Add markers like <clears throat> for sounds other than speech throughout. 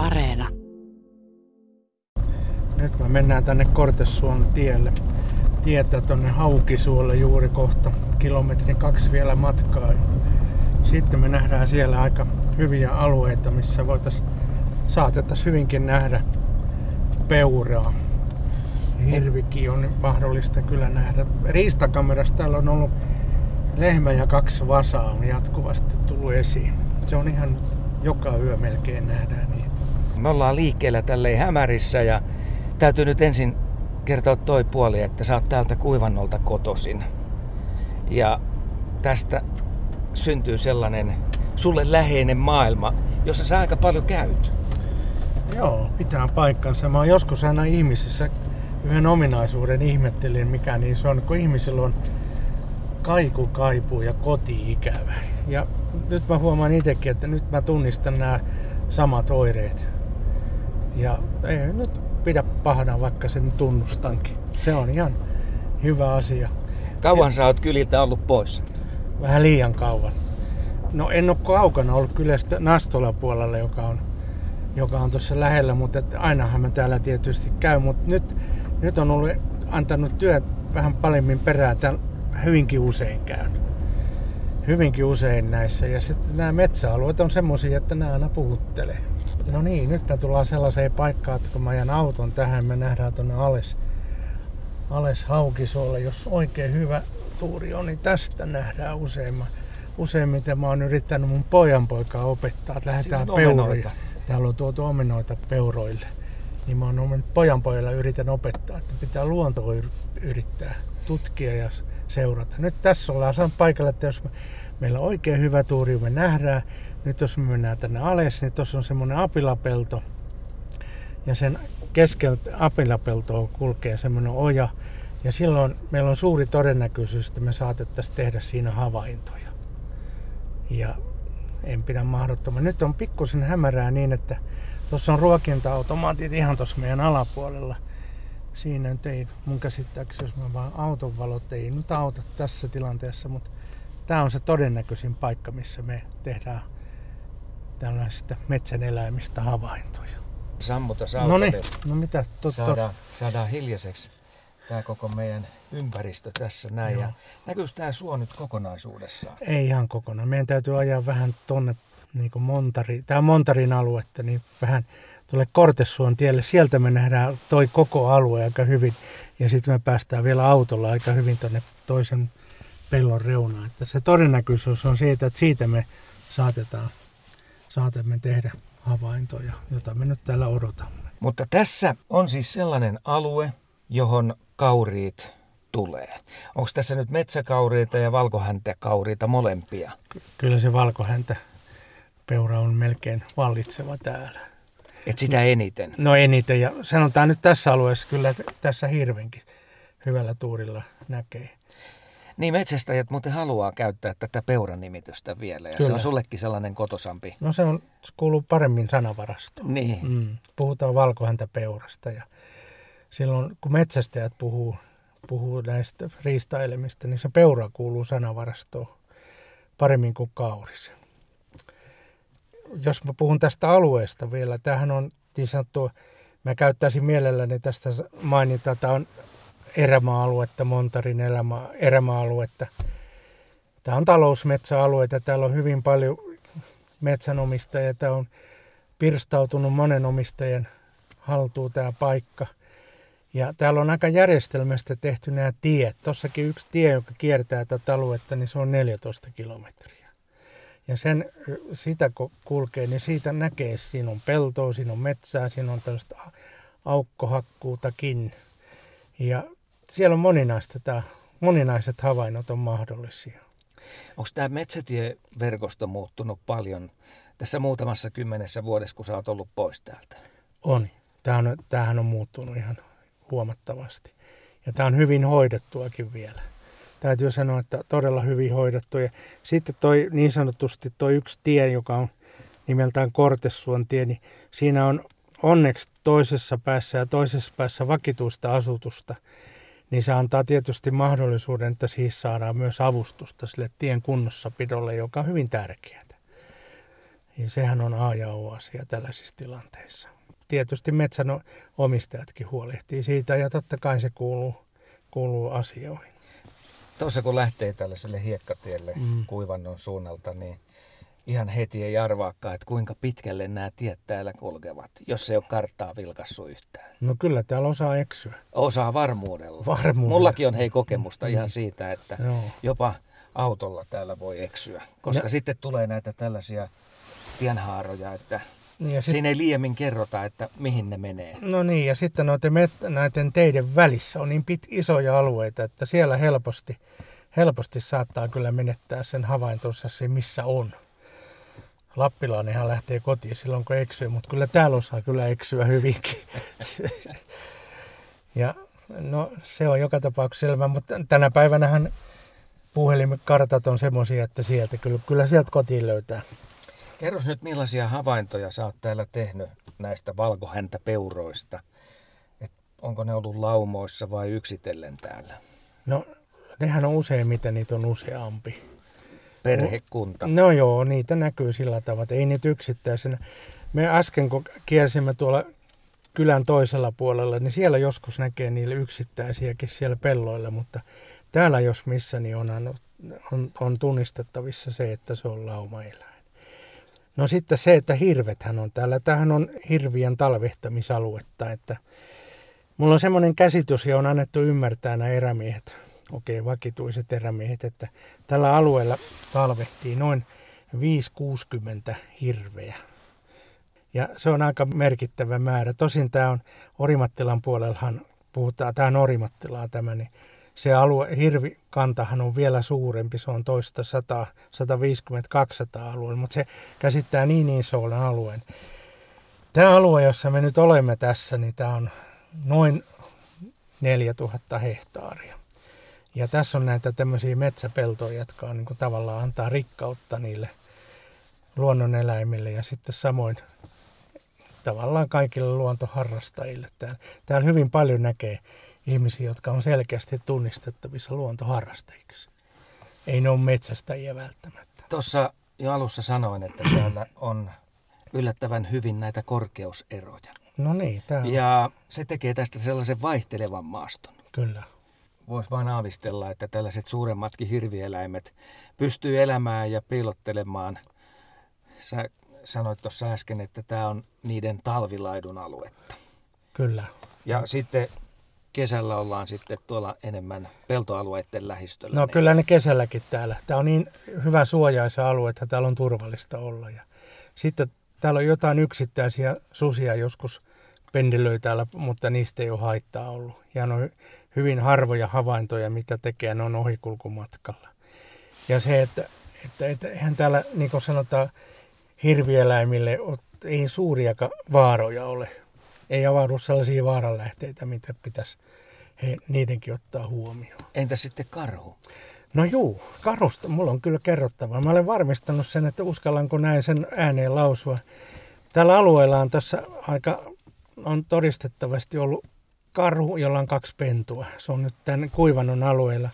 Areena. Nyt me mennään tänne Kortesuon tielle. Tietä tonne Haukisuolle juuri kohta. Kilometrin kaksi vielä matkaa. Sitten me nähdään siellä aika hyviä alueita, missä voitais, saatettaisiin hyvinkin nähdä peuraa. Hirvikin on mahdollista kyllä nähdä. Riistakamerassa täällä on ollut lehmä ja kaksi vasaa on jatkuvasti tullut esiin. Se on ihan joka yö melkein nähdään niitä. Me ollaan liikkeellä tälleen hämärissä ja täytyy nyt ensin kertoa toi puoli, että sä oot täältä kuivannolta kotosin. Ja tästä syntyy sellainen sulle läheinen maailma, jossa sä aika paljon käyt. Joo, pitää paikkansa. Mä oon joskus aina ihmisissä yhden ominaisuuden ihmettelin, mikä niin se on, kun ihmisillä on kaiku, kaipuu ja koti-ikävä. Ja nyt mä huomaan itsekin, että nyt mä tunnistan nämä samat oireet. Ja ei nyt pidä pahana, vaikka sen tunnustankin. Se on ihan hyvä asia. Kauan sä oot kyliltä ollut pois? Vähän liian kauan. No en ole kaukana ollut kyllä sitä Nastola puolella, joka on, joka on tuossa lähellä, mutta että ainahan mä täällä tietysti käy. Mutta nyt, nyt on ollut antanut työt vähän paremmin perään. Täällä hyvinkin usein käyn. Hyvinkin usein näissä. Ja sitten nämä metsäalueet on semmoisia, että nämä aina puhuttelee. No niin, nyt me tullaan sellaiseen paikkaan, että kun mä ajan auton tähän, me nähdään tuonne Ales, Ales Haukisolle. Jos oikein hyvä tuuri on, niin tästä nähdään useimman. Useimmiten mä oon yrittänyt mun pojan poikaa opettaa, että lähdetään peuroja. Täällä on tuotu omenoita peuroille. Niin mä oon pojan pojalla yritän opettaa, että pitää luontoa yrittää tutkia ja seurata. Nyt tässä ollaan saanut paikalla, että jos me, meillä on oikein hyvä tuuri, me nähdään. Nyt jos me mennään tänne alas, niin tuossa on semmoinen apilapelto. Ja sen keskeltä apilapeltoa kulkee semmoinen oja. Ja silloin meillä on suuri todennäköisyys, että me saatettaisiin tehdä siinä havaintoja. Ja en pidä mahdottoman. Nyt on pikkusen hämärää niin, että tuossa on ruokinta-automaatit ihan tuossa meidän alapuolella – siinä nyt ei mun käsittääkseni, jos mä vaan auton valot ei nyt auta tässä tilanteessa, mutta tämä on se todennäköisin paikka, missä me tehdään tällaisista metsän eläimistä havaintoja. Sammuta. No niin, no mitä? Tot, saadaan, saadaan hiljaiseksi tämä koko meidän ympäristö tässä näin. Joo. Ja näkyykö tämä suo nyt kokonaisuudessaan? Ei ihan kokonaan. Meidän täytyy ajaa vähän tonne niin kuin Montari, tämä Montarin aluetta, niin vähän tuolle Kortesuon tielle. Sieltä me nähdään toi koko alue aika hyvin ja sitten me päästään vielä autolla aika hyvin tuonne toisen pellon reunaan. Että se todennäköisyys on siitä, että siitä me saatetaan, saatamme tehdä havaintoja, jota me nyt täällä odotamme. Mutta tässä on siis sellainen alue, johon kauriit tulee. Onko tässä nyt metsäkauriita ja valkohäntäkauriita molempia? Ky- kyllä se valkohäntä peura on melkein vallitseva täällä. Et sitä eniten? No eniten ja sanotaan nyt tässä alueessa kyllä tässä hirvenkin hyvällä tuurilla näkee. Niin metsästäjät muuten haluaa käyttää tätä peuran nimitystä vielä ja kyllä. se on sullekin sellainen kotosampi. No se, on, se kuuluu paremmin sanavarastoon. Niin. Mm, puhutaan valkohäntä peurasta ja silloin kun metsästäjät puhuu, puhuu näistä riistaelimistä, niin se peura kuuluu sanavarastoon paremmin kuin kauris jos mä puhun tästä alueesta vielä, tämähän on niin sanottu, mä käyttäisin mielelläni tästä mainita, tämä on erämaa-aluetta, Montarin elämä, erämaa-aluetta. Tämä on talousmetsäalueita, täällä on hyvin paljon metsänomistajia, tämä on pirstautunut monen omistajan haltuun tämä paikka. Ja täällä on aika järjestelmästä tehty nämä tiet. Tossakin yksi tie, joka kiertää tätä aluetta, niin se on 14 kilometriä. Ja sen, sitä kun kulkee, niin siitä näkee, siinä on peltoa, siinä on metsää, siinä on tällaista aukkohakkuutakin. Ja siellä on moninaista, tämä, moninaiset havainnot on mahdollisia. Onko tämä metsätieverkosto muuttunut paljon tässä muutamassa kymmenessä vuodessa, kun sä oot ollut pois täältä? On. Tämähän on, tämähän on muuttunut ihan huomattavasti. Ja tämä on hyvin hoidettuakin vielä täytyy sanoa, että todella hyvin hoidettu. Ja sitten toi niin sanotusti toi yksi tie, joka on nimeltään Kortessuon tie, niin siinä on onneksi toisessa päässä ja toisessa päässä vakituista asutusta, niin se antaa tietysti mahdollisuuden, että siis saadaan myös avustusta sille tien kunnossapidolle, joka on hyvin tärkeää. niin sehän on A ja O-asia tällaisissa tilanteissa. Tietysti metsän omistajatkin huolehtii siitä ja totta kai se kuuluu, kuuluu asioihin. Tuossa kun lähtee tällaiselle hiekkatielle mm. kuivannon suunnalta, niin ihan heti ei arvaakaan, että kuinka pitkälle nämä tiet täällä kulkevat, jos ei ole karttaa vilkassu yhtään. No kyllä täällä osaa eksyä. Osaa varmuudella. Varmuudella. Mullakin on hei kokemusta mm. ihan siitä, että Joo. jopa autolla täällä voi eksyä. Koska no. sitten tulee näitä tällaisia tienhaaroja, että niin ja sit... siinä ei liiemmin kerrota, että mihin ne menee. No niin, ja sitten noiden, met- näiden teiden välissä on niin pit isoja alueita, että siellä helposti, helposti saattaa kyllä menettää sen havaintonsa se, missä on. Lappilainenhan lähtee kotiin silloin, kun eksyy, mutta kyllä täällä osaa kyllä eksyä hyvinkin. <laughs> ja no se on joka tapauksessa selvä, mutta tänä päivänähän puhelimekartat on semmoisia, että sieltä kyllä, kyllä sieltä kotiin löytää. Kerros nyt millaisia havaintoja sä oot täällä tehnyt näistä valkohäntäpeuroista. Et onko ne ollut laumoissa vai yksitellen täällä? No nehän on useimmiten, niitä on useampi. Perhekunta. No joo, niitä näkyy sillä tavalla, että ei niitä yksittäisenä. Me äsken kun kiersimme tuolla kylän toisella puolella, niin siellä joskus näkee niille yksittäisiäkin siellä pelloilla, mutta täällä jos missä, niin on, on, on tunnistettavissa se, että se on laumaeläin. No sitten se, että hirvethän on täällä. Tämähän on hirvien talvehtamisaluetta, että mulla on semmoinen käsitys ja on annettu ymmärtää nämä erämiehet, okei vakituiset erämiehet, että tällä alueella talvehtii noin 5-60 hirveä. Ja se on aika merkittävä määrä. Tosin tämä on Orimattilan puolellahan, puhutaan, tämä on Orimattilaa tämä, niin se alue, hirvikantahan on vielä suurempi, se on toista 100, 150-200 alueella, mutta se käsittää niin isoon alueen. Tämä alue, jossa me nyt olemme tässä, niin tämä on noin 4000 hehtaaria. Ja tässä on näitä tämmöisiä metsäpeltoja, jotka on niin kuin tavallaan antaa rikkautta niille luonnoneläimille ja sitten samoin tavallaan kaikille luontoharrastajille. Täällä, täällä hyvin paljon näkee ihmisiä, jotka on selkeästi tunnistettavissa luontoharrastajiksi. Ei ne ole metsästäjiä välttämättä. Tuossa jo alussa sanoin, että täällä on yllättävän hyvin näitä korkeuseroja. No niin, tämä on. Ja se tekee tästä sellaisen vaihtelevan maaston. Kyllä. Voisi vain aavistella, että tällaiset suuremmatkin hirvieläimet pystyy elämään ja piilottelemaan. Sä sanoit tuossa äsken, että tämä on niiden talvilaidun aluetta. Kyllä. Ja sitten kesällä ollaan sitten tuolla enemmän peltoalueiden lähistöllä. No niin. kyllä ne kesälläkin täällä. Tämä on niin hyvä suojaisa alue, että täällä on turvallista olla. Ja sitten täällä on jotain yksittäisiä susia joskus pendelöi täällä, mutta niistä ei ole haittaa ollut. Ja on hyvin harvoja havaintoja, mitä tekee, ne on ohikulkumatkalla. Ja se, että, että, että eihän täällä, niin kuin sanotaan, hirvieläimille ei suuriakaan vaaroja ole ei avaudu sellaisia vaaranlähteitä, mitä pitäisi he, niidenkin ottaa huomioon. Entä sitten karhu? No juu, karhusta mulla on kyllä kerrottavaa. Mä olen varmistanut sen, että uskallanko näin sen ääneen lausua. Tällä alueella on tässä aika, on todistettavasti ollut karhu, jolla on kaksi pentua. Se on nyt tämän kuivannon alueella.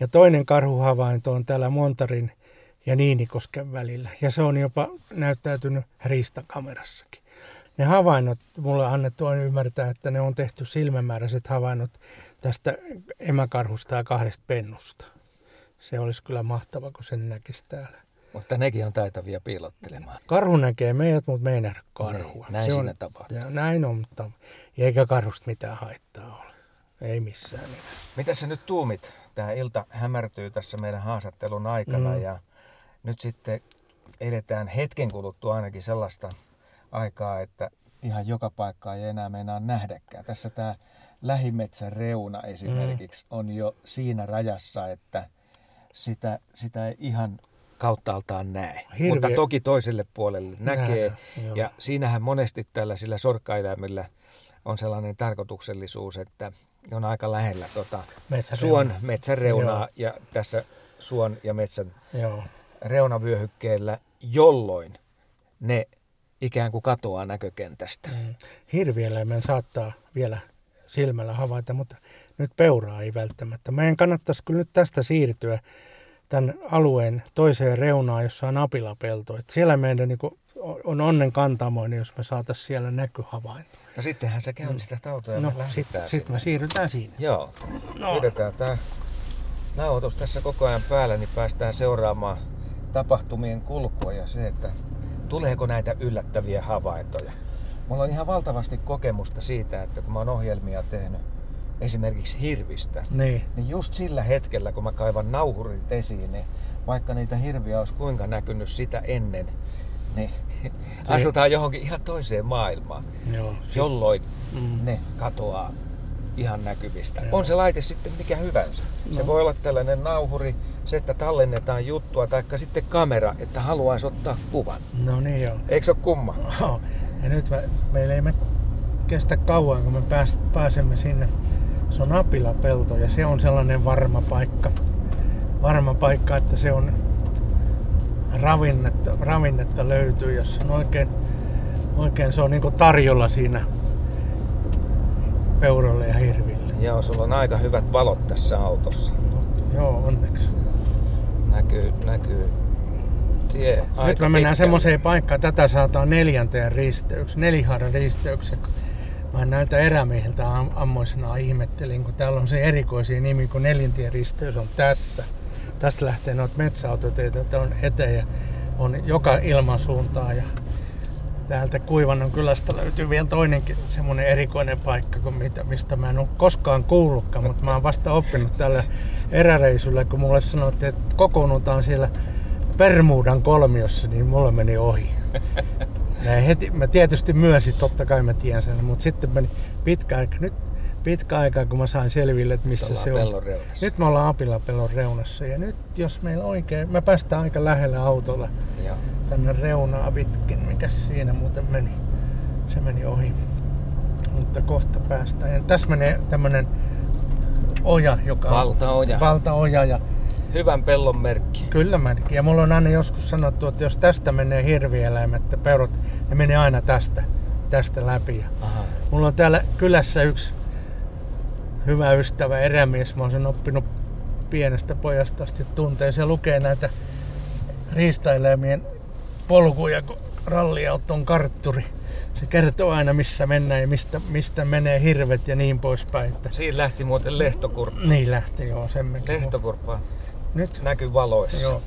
Ja toinen karhuhavainto on täällä Montarin ja Niinikosken välillä. Ja se on jopa näyttäytynyt riistakamerassakin ne havainnot, mulle annettu on ymmärtää, että ne on tehty silmämääräiset havainnot tästä emäkarhusta ja kahdesta pennusta. Se olisi kyllä mahtava, kun sen näkisi täällä. Mutta nekin on taitavia piilottelemaan. Karhu näkee meidät, mutta me ei nähdä karhua. Niin, näin se siinä tapahtuu. Näin on, mutta eikä karhusta mitään haittaa ole. Ei missään nimessä. Mitä sä nyt tuumit? Tämä ilta hämärtyy tässä meidän haastattelun aikana mm. ja nyt sitten edetään hetken kuluttua ainakin sellaista aikaa, että ihan joka paikkaa ei enää meinaa nähdäkään. Tässä tämä lähimetsän reuna esimerkiksi mm. on jo siinä rajassa, että sitä, sitä ei ihan kauttaaltaan näe. Hirviö. Mutta toki toiselle puolelle näkee. Nähdä, ja siinähän monesti tällaisilla sorkkaeläimillä on sellainen tarkoituksellisuus, että on aika lähellä tota suon metsäreunaa Joo. ja tässä suon ja metsän Joo. reunavyöhykkeellä, jolloin ne ikään kuin katoaa näkökentästä. Mm. Hirvieläimen saattaa vielä silmällä havaita, mutta nyt peuraa ei välttämättä. Meidän kannattaisi kyllä nyt tästä siirtyä tämän alueen toiseen reunaan, jossa on apilapelto. Et siellä meidän niin on onnen kantamoinen, jos me saataisiin siellä näkyhavainto. No sittenhän se käynnistät autoa ja No, sitten sit me siirrytään siinä. Joo. No. Pidetään tää nauhoitus tässä koko ajan päällä, niin päästään seuraamaan tapahtumien kulkua ja se, että tuleeko näitä yllättäviä havaintoja. Mulla on ihan valtavasti kokemusta siitä, että kun mä oon ohjelmia tehnyt esimerkiksi hirvistä, Niin. niin just sillä hetkellä, kun mä kaivan nauhurit esiin, niin vaikka niitä hirviä olisi kuinka näkynyt sitä ennen, niin <laughs> asutaan johonkin ihan toiseen maailmaan, Joo. jolloin Mm. ne katoaa ihan näkyvistä. Joo. On se laite sitten mikä hyvänsä. Se No. voi olla tällainen nauhuri, se, että tallennetaan juttua, tai sitten kamera, että haluaisi ottaa kuvan. No niin joo. Eikö se ole kumma? Joo. Ja nyt me, meillä ei me kestä kauan, kun me pääst, pääsemme sinne. Se on Apilapelto ja se on sellainen varma paikka. Varma paikka, että se on ravinnetta, ravinnetta löytyy, jos on oikein, oikein se on niin tarjolla siinä peuroille ja hirville. Joo, sulla on aika hyvät valot tässä autossa. No, joo, onneksi. Näkyy, näkyy tie aika Nyt me mennään pitkälle. semmoiseen paikkaan, tätä saataan neljänteen risteyksen, nelihaaran risteyksen. Mä näiltä erämiehiltä am- ammoisena ihmettelin, kun täällä on se erikoisia nimi, kun nelintien risteys on tässä. Tästä lähtee noita metsäautoteitä on eteen ja on joka ilmansuuntaan. Ja täältä Kuivannon kylästä löytyy vielä toinenkin semmoinen erikoinen paikka, kuin mitä, mistä mä en ole koskaan kuullutkaan, mutta mä oon vasta oppinut tällä eräreisulla, kun mulle sanottiin, että kokoonnutaan siellä Permuudan kolmiossa, niin mulla meni ohi. <laughs> Mä, heti, mä tietysti myönsin, totta kai mä tiedän sen, mutta sitten meni pitkä aika, nyt pitkä aika, kun mä sain selville, että missä se on. Nyt me ollaan Apilapellon reunassa ja nyt jos meillä oikein, me päästään aika lähelle autolla Joo. tänne reunaa pitkin, mikä siinä muuten meni. Se meni ohi. Mutta kohta päästään. Ja tässä menee tämmönen oja, joka on Valtaoja. valtaoja ja Hyvän pellon merkki. Kyllä mäkin. Ja mulla on aina joskus sanottu, että jos tästä menee hirvieläimet ja perot, ne menee aina tästä, tästä läpi. Aha. mulla on täällä kylässä yksi hyvä ystävä, erämies. Mä oon sen oppinut pienestä pojasta asti tuntee. Se lukee näitä riistaeläimien polkuja, kun ralliauto on kartturi. Se kertoo aina, missä mennään ja mistä, mistä menee hirvet ja niin poispäin. Että Siinä lähti muuten lehtokurppa. niin lähti, joo, sen. Lehtokurppa Nyt, näkyy valoissa. joo.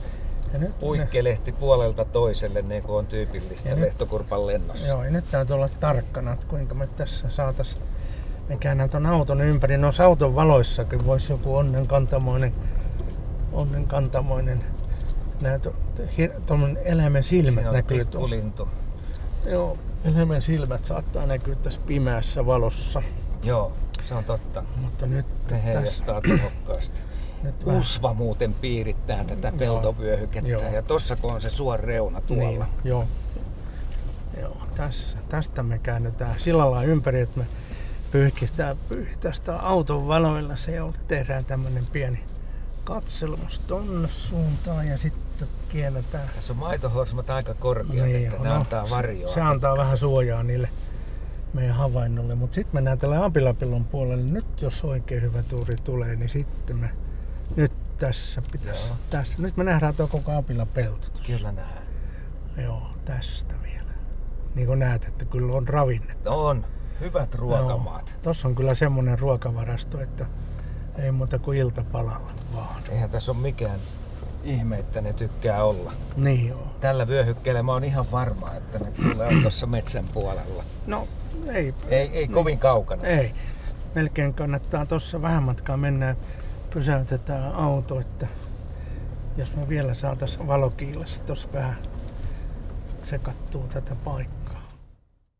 Ja nyt, Puikkelehti puolelta toiselle, niin kuin on tyypillistä Ja lehtokurpan lennossa. Joo, ja nyt täytyy olla tarkkana, että kuinka me tässä saatais me käännän ton auton ympäri. Noissa auton valoissakin voisi joku onnenkantamoinen, onnenkantamoinen näytö, tuommoinen eläimen silmät näkyy pikkulintu. Joo, eläimen silmät saattaa näkyä tässä pimeässä valossa. Joo, se on totta. Mutta nyt Ne tässä, heijastaa tehokkaasti. <clears throat> nyt vähän- Usva muuten piirittää tätä peltovyöhykettä. Joo. Ja tossa kun on se suon reuna tuolla. Niin, joo. Joo, tässä, tästä me käännytään sillä lailla ympäri, että me pyyhkistään pyyh- tästä auton valoilla se on, tehdään tämmönen pieni katselmus tonne suuntaan ja sitten käännetään. Tässä on maitohorsmat aika korkeat, Niin, että ne no, antaa varjoa. Se, se antaa vähän suojaa niille meidän havainnolle, mutta sitten mennään tällä Apilapillon puolelle. Nyt jos oikein hyvä tuuri tulee, niin sitten me nyt tässä pitäisi. Joo. Tässä. Nyt me nähdään tuo koko Apilapelto. Kyllä nähdään. Joo, tästä vielä. Niin kuin näet, että kyllä on ravinnetta. On. Hyvät ruokamaat. Joo. Tossa on kyllä semmonen ruokavarasto, että ei muuta kuin iltapalalla vaan. Eihän tässä ole mikään ihme, että ne tykkää olla. Niin joo. Tällä vyöhykkeellä mä oon ihan varma, että ne kyllä on tuossa metsän puolella. No ei, Ei, ei kovin kaukana. ei. Melkein kannattaa tossa vähän matkaa mennä ja pysäytetään auto, että jos me vielä saatais valokiilassa tossa vähän se kattuu tätä paikkaa.